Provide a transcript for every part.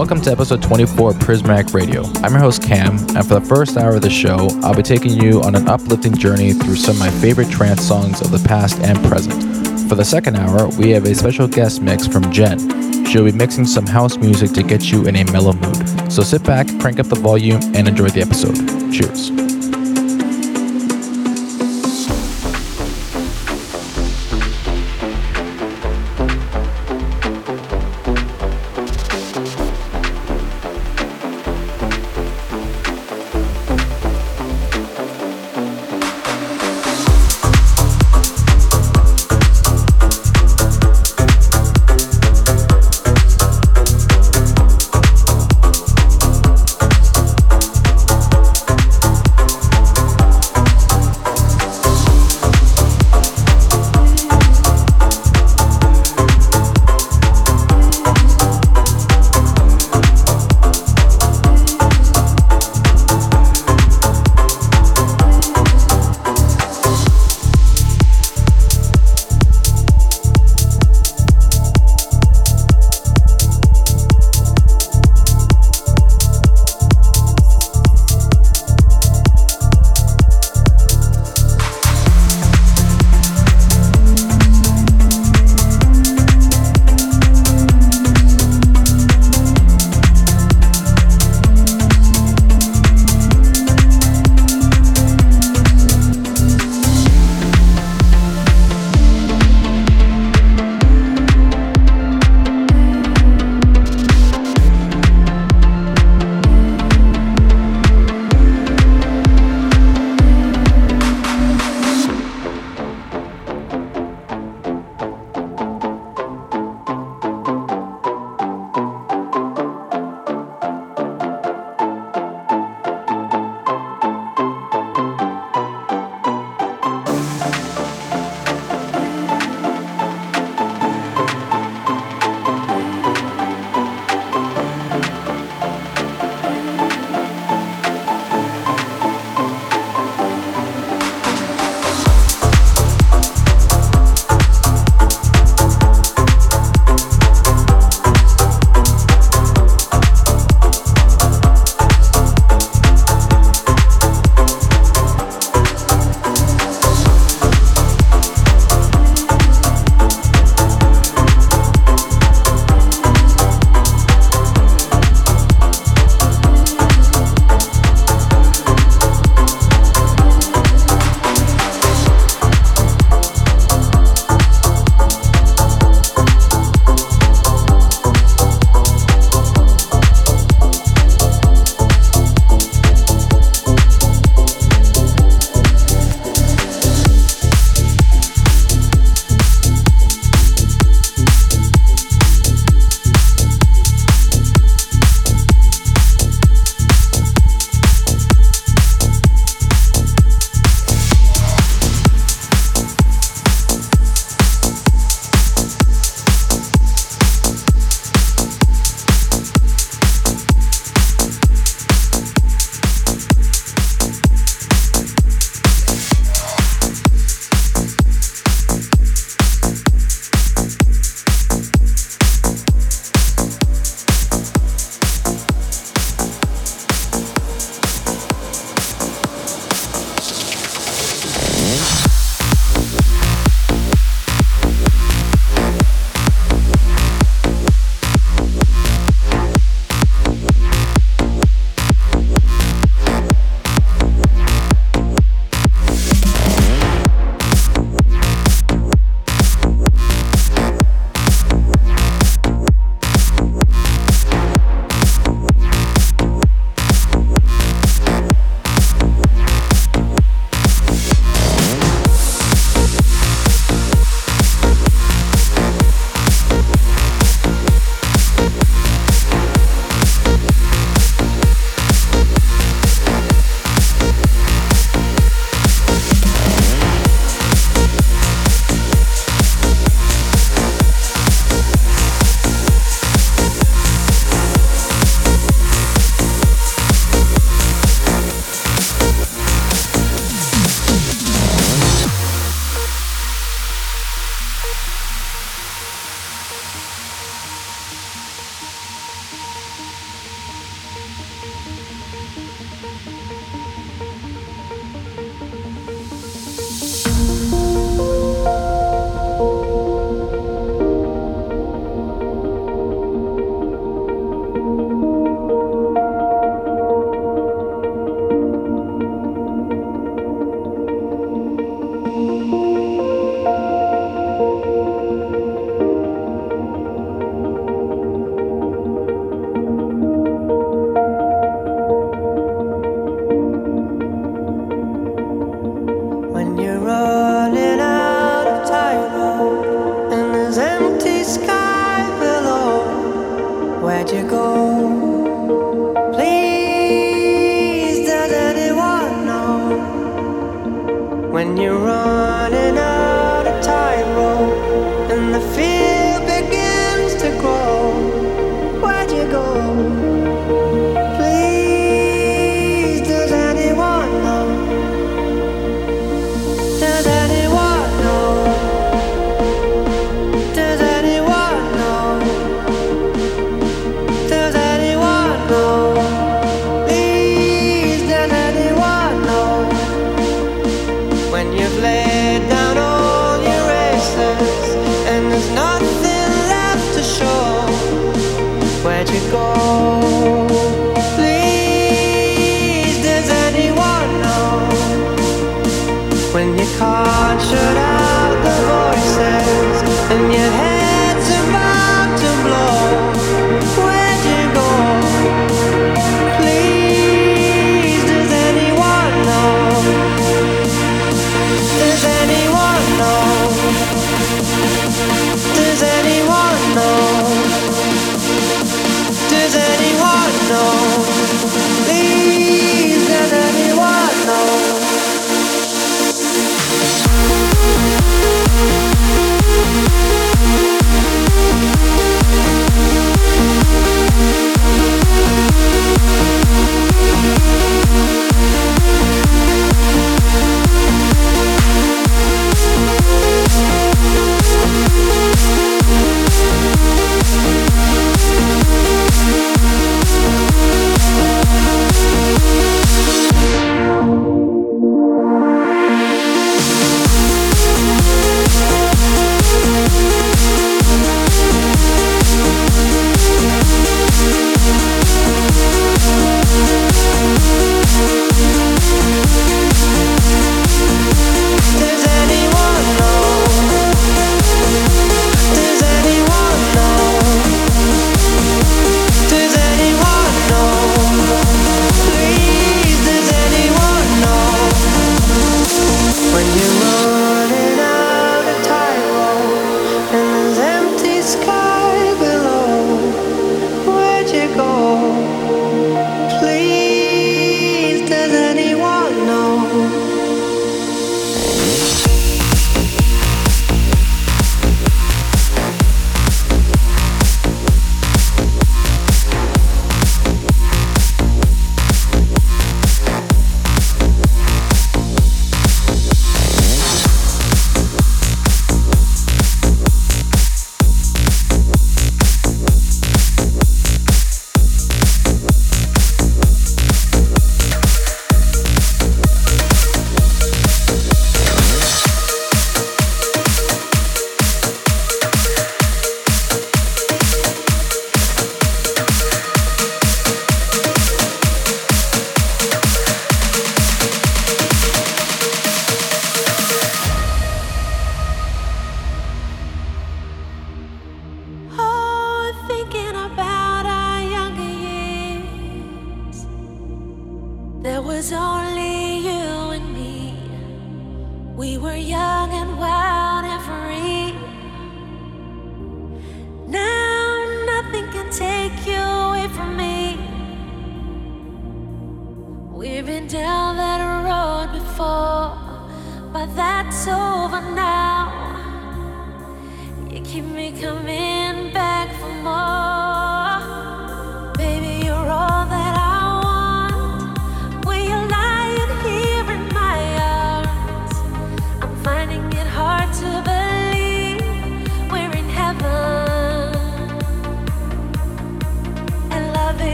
Welcome to episode 24 of Prismatic Radio. I'm your host Cam, and for the first hour of the show, I'll be taking you on an uplifting journey through some of my favorite trance songs of the past and present. For the second hour, we have a special guest mix from Jen. She'll be mixing some house music to get you in a mellow mood. So sit back, crank up the volume, and enjoy the episode. Cheers.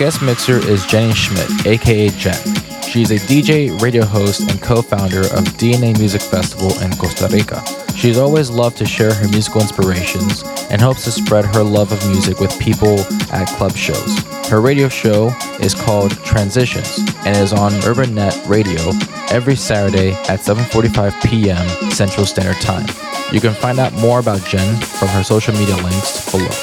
Guest mixer is Jenny Schmidt, aka Jen. She's a DJ, radio host, and co founder of DNA Music Festival in Costa Rica. She's always loved to share her musical inspirations and hopes to spread her love of music with people at club shows. Her radio show is called Transitions and is on Urban Net Radio every Saturday at 7:45 p.m. Central Standard Time. You can find out more about Jen from her social media links below.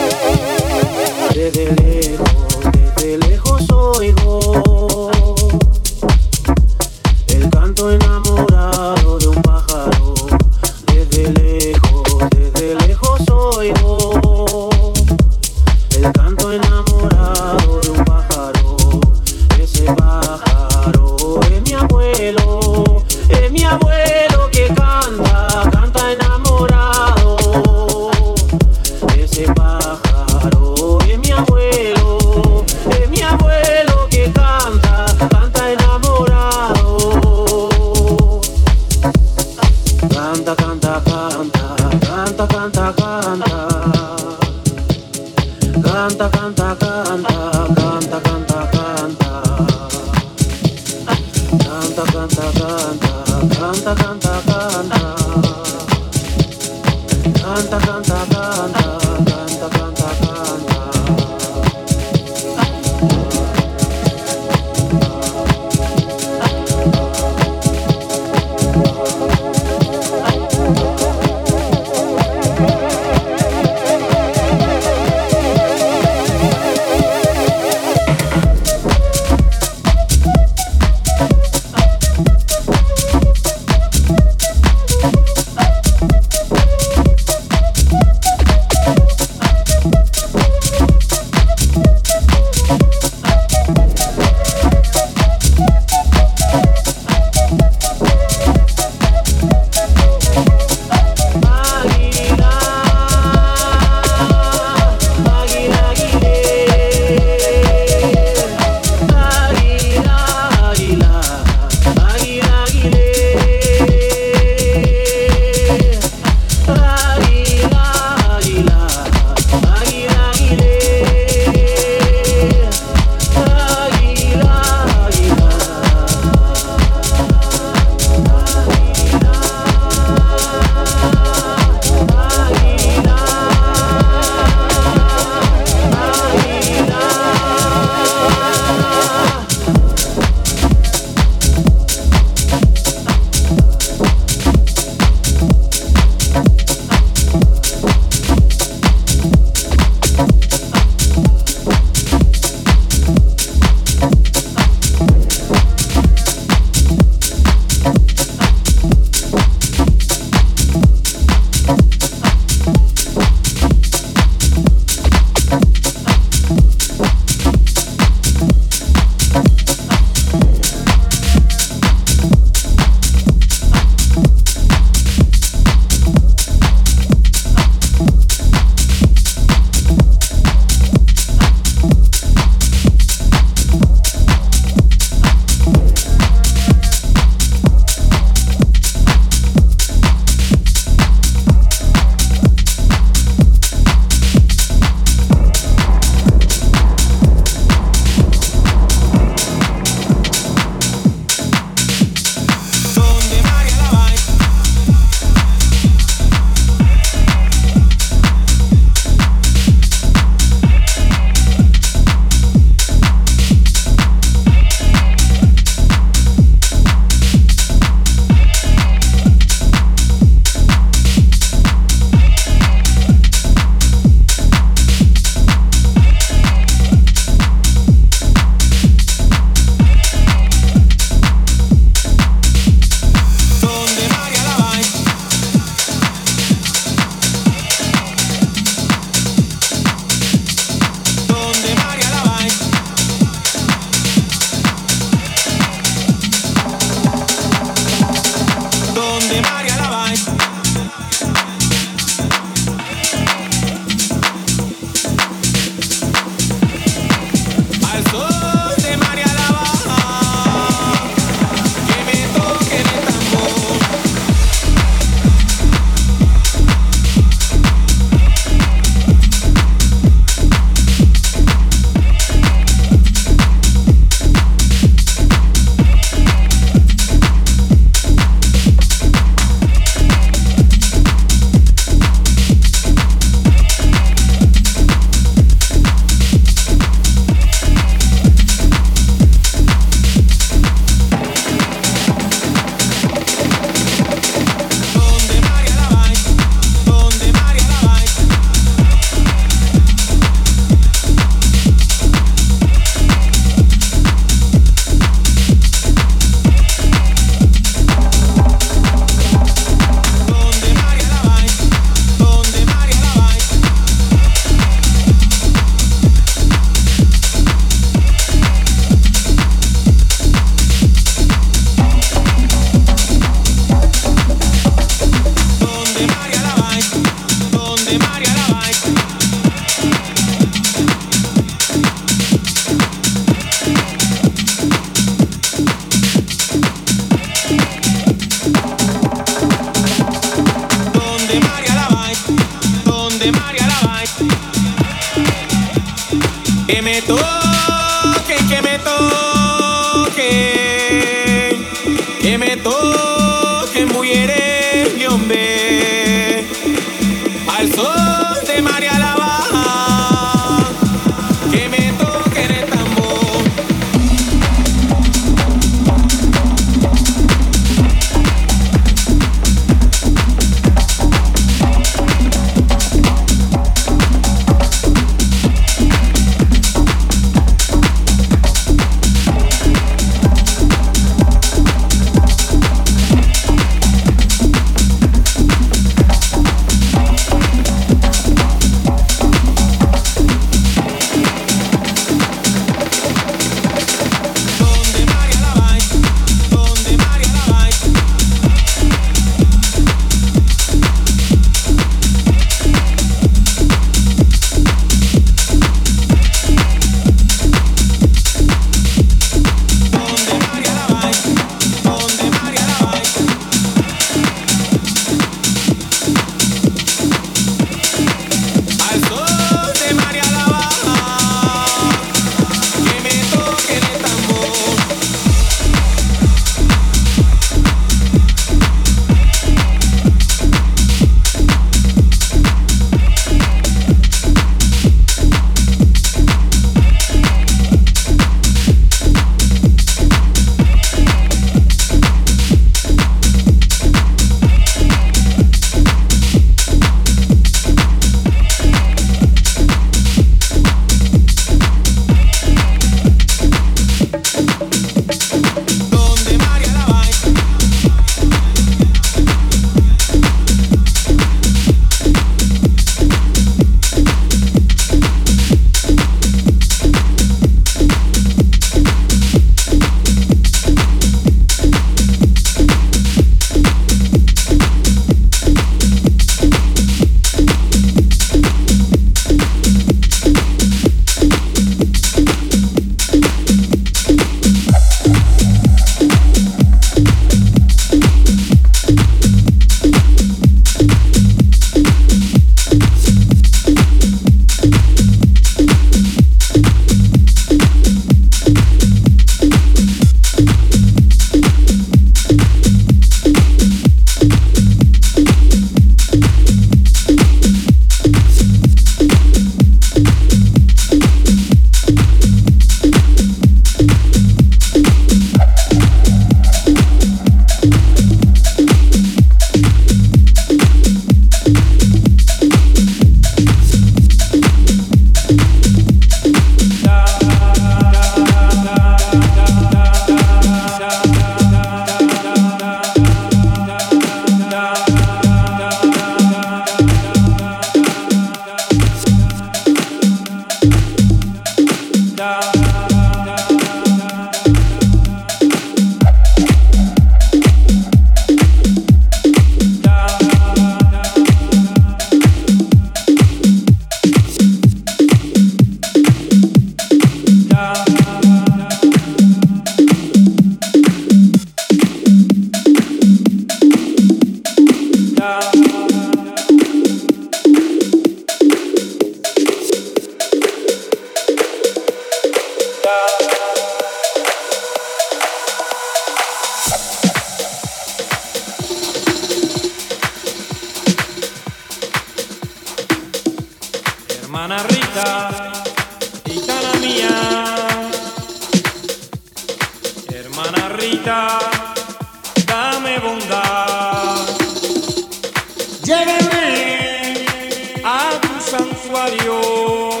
Santuario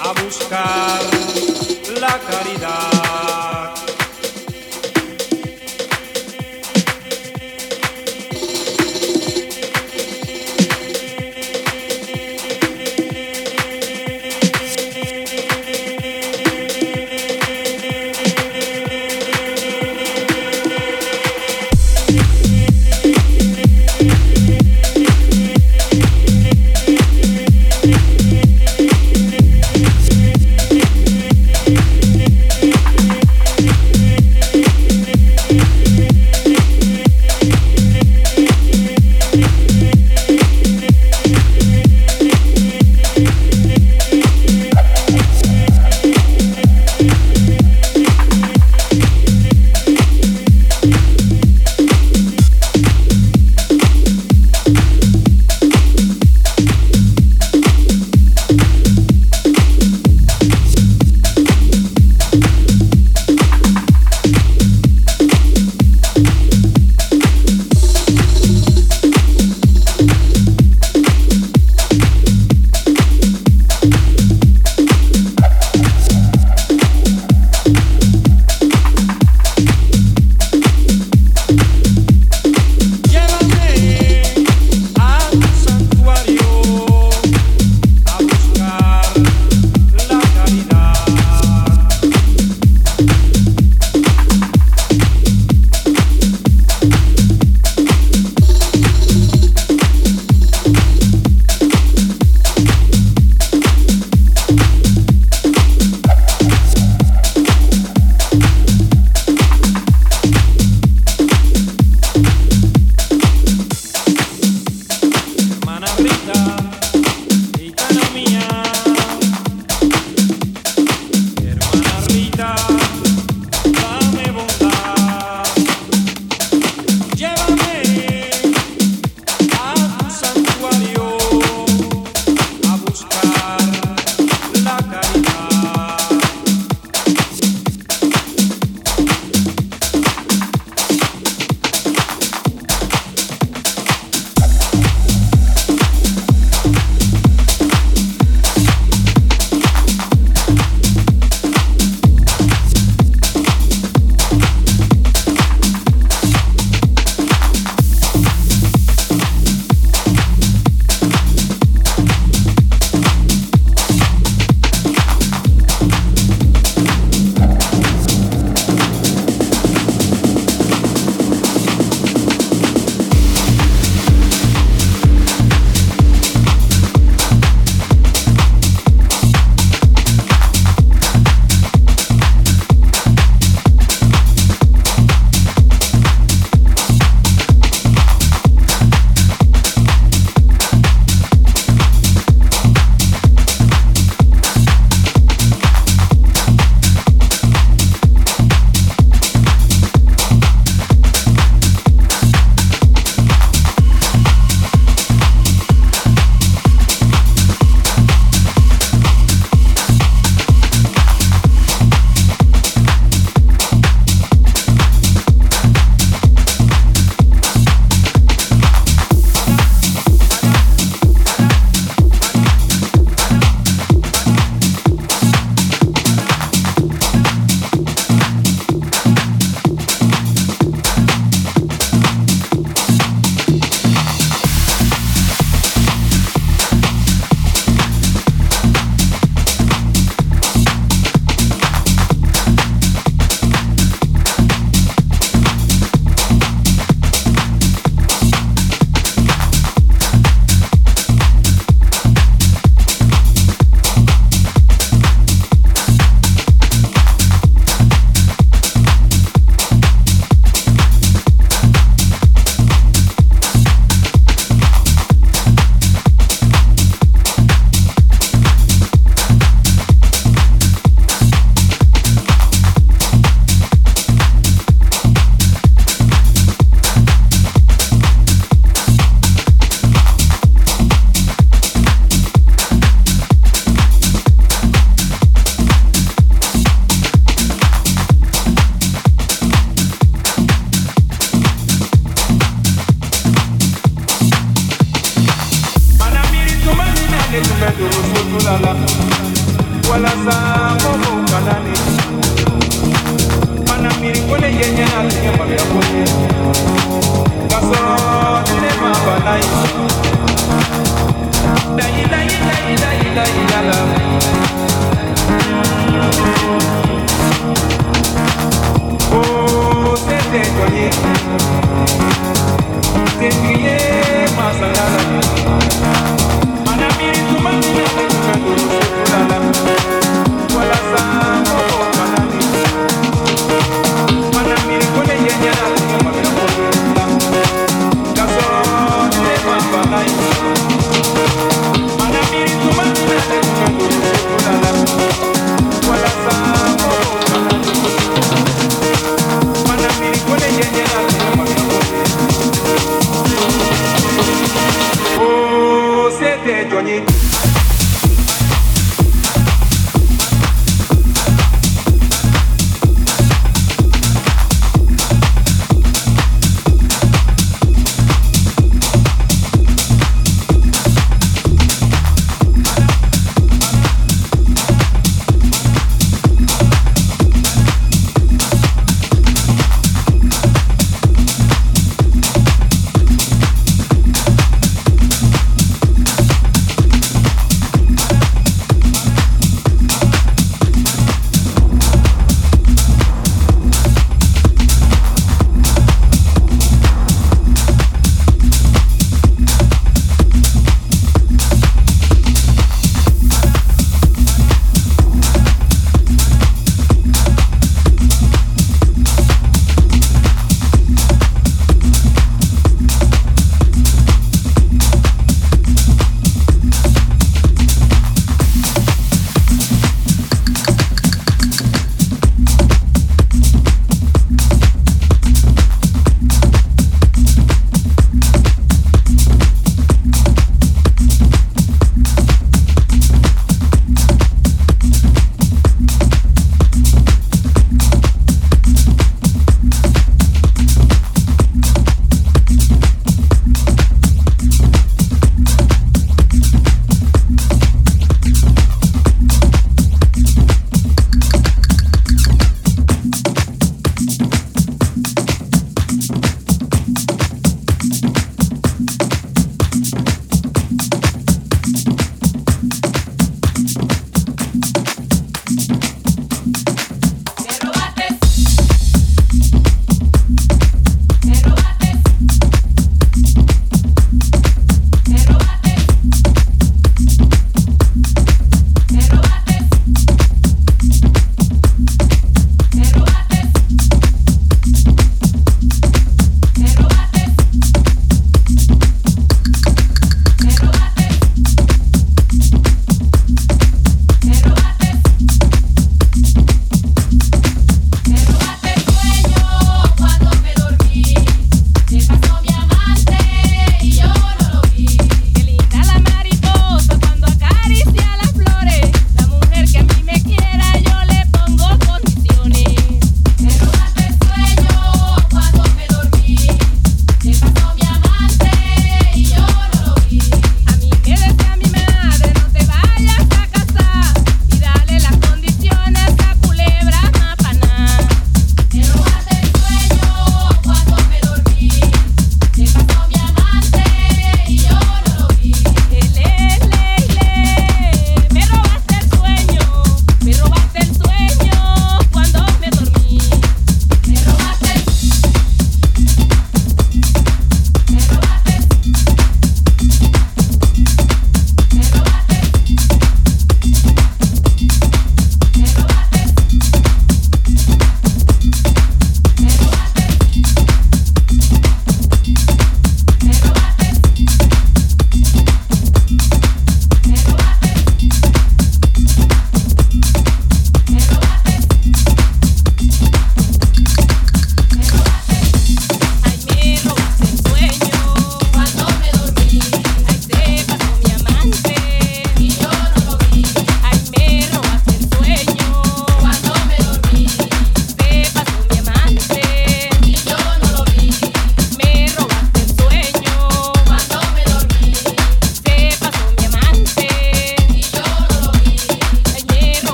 a buscar la caridad.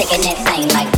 shaking that thing like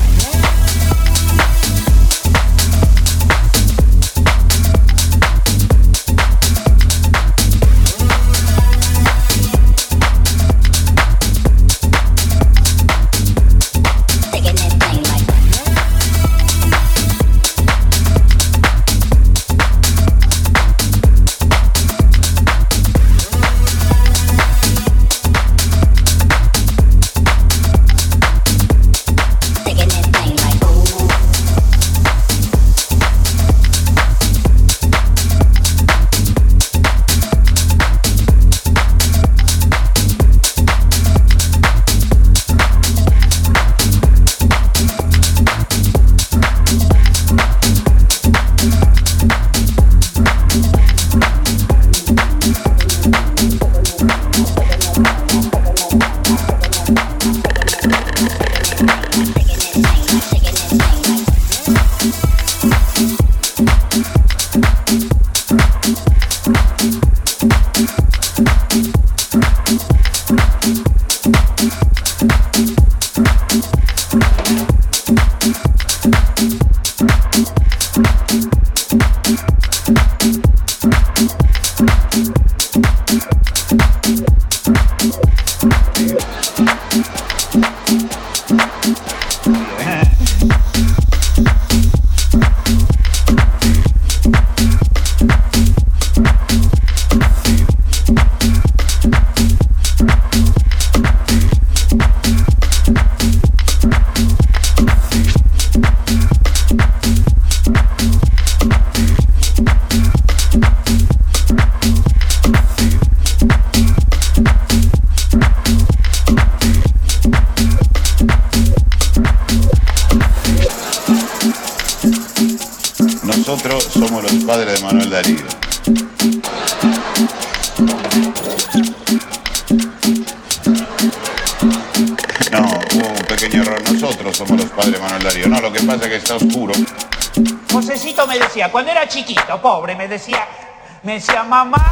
pobre, me decía, me decía, mamá,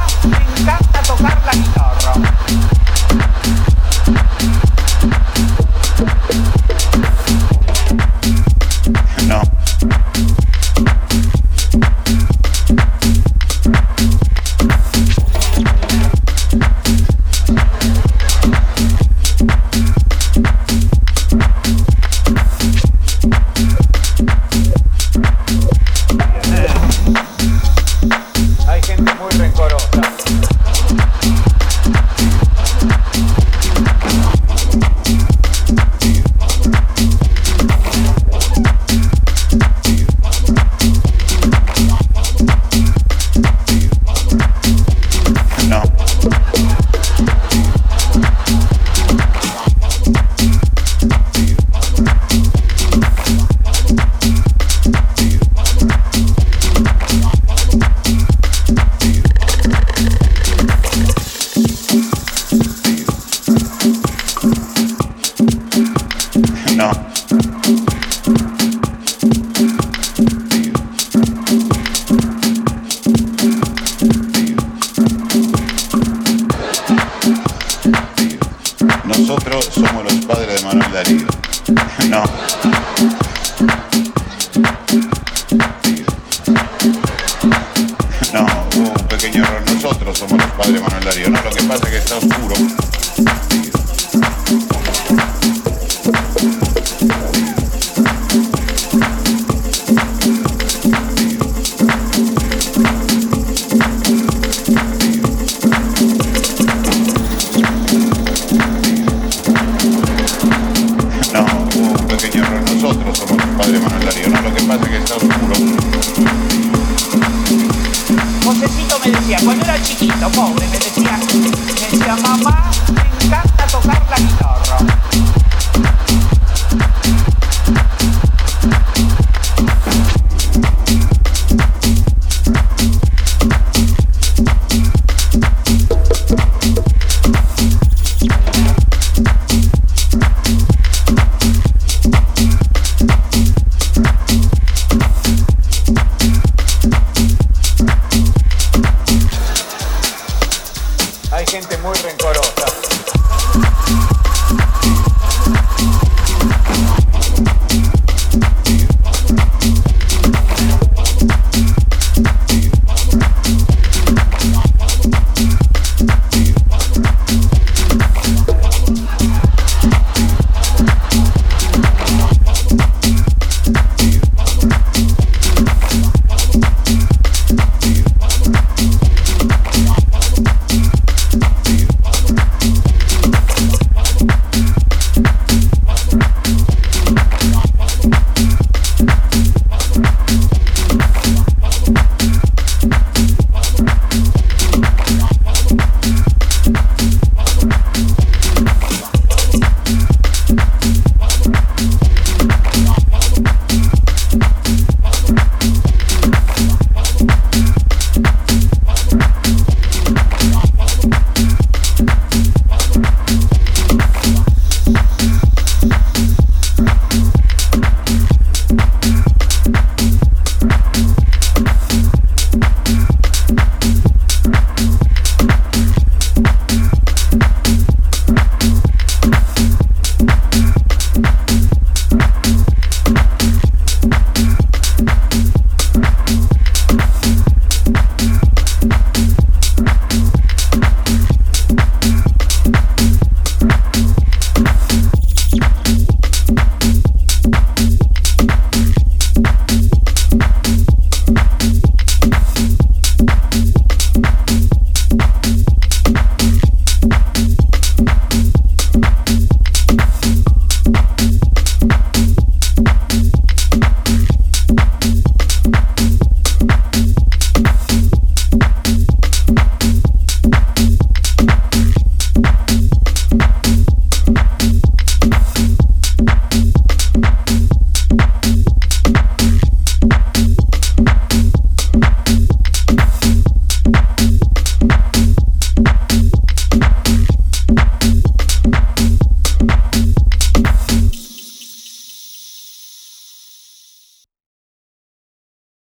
somos los padres de Manuel Darío.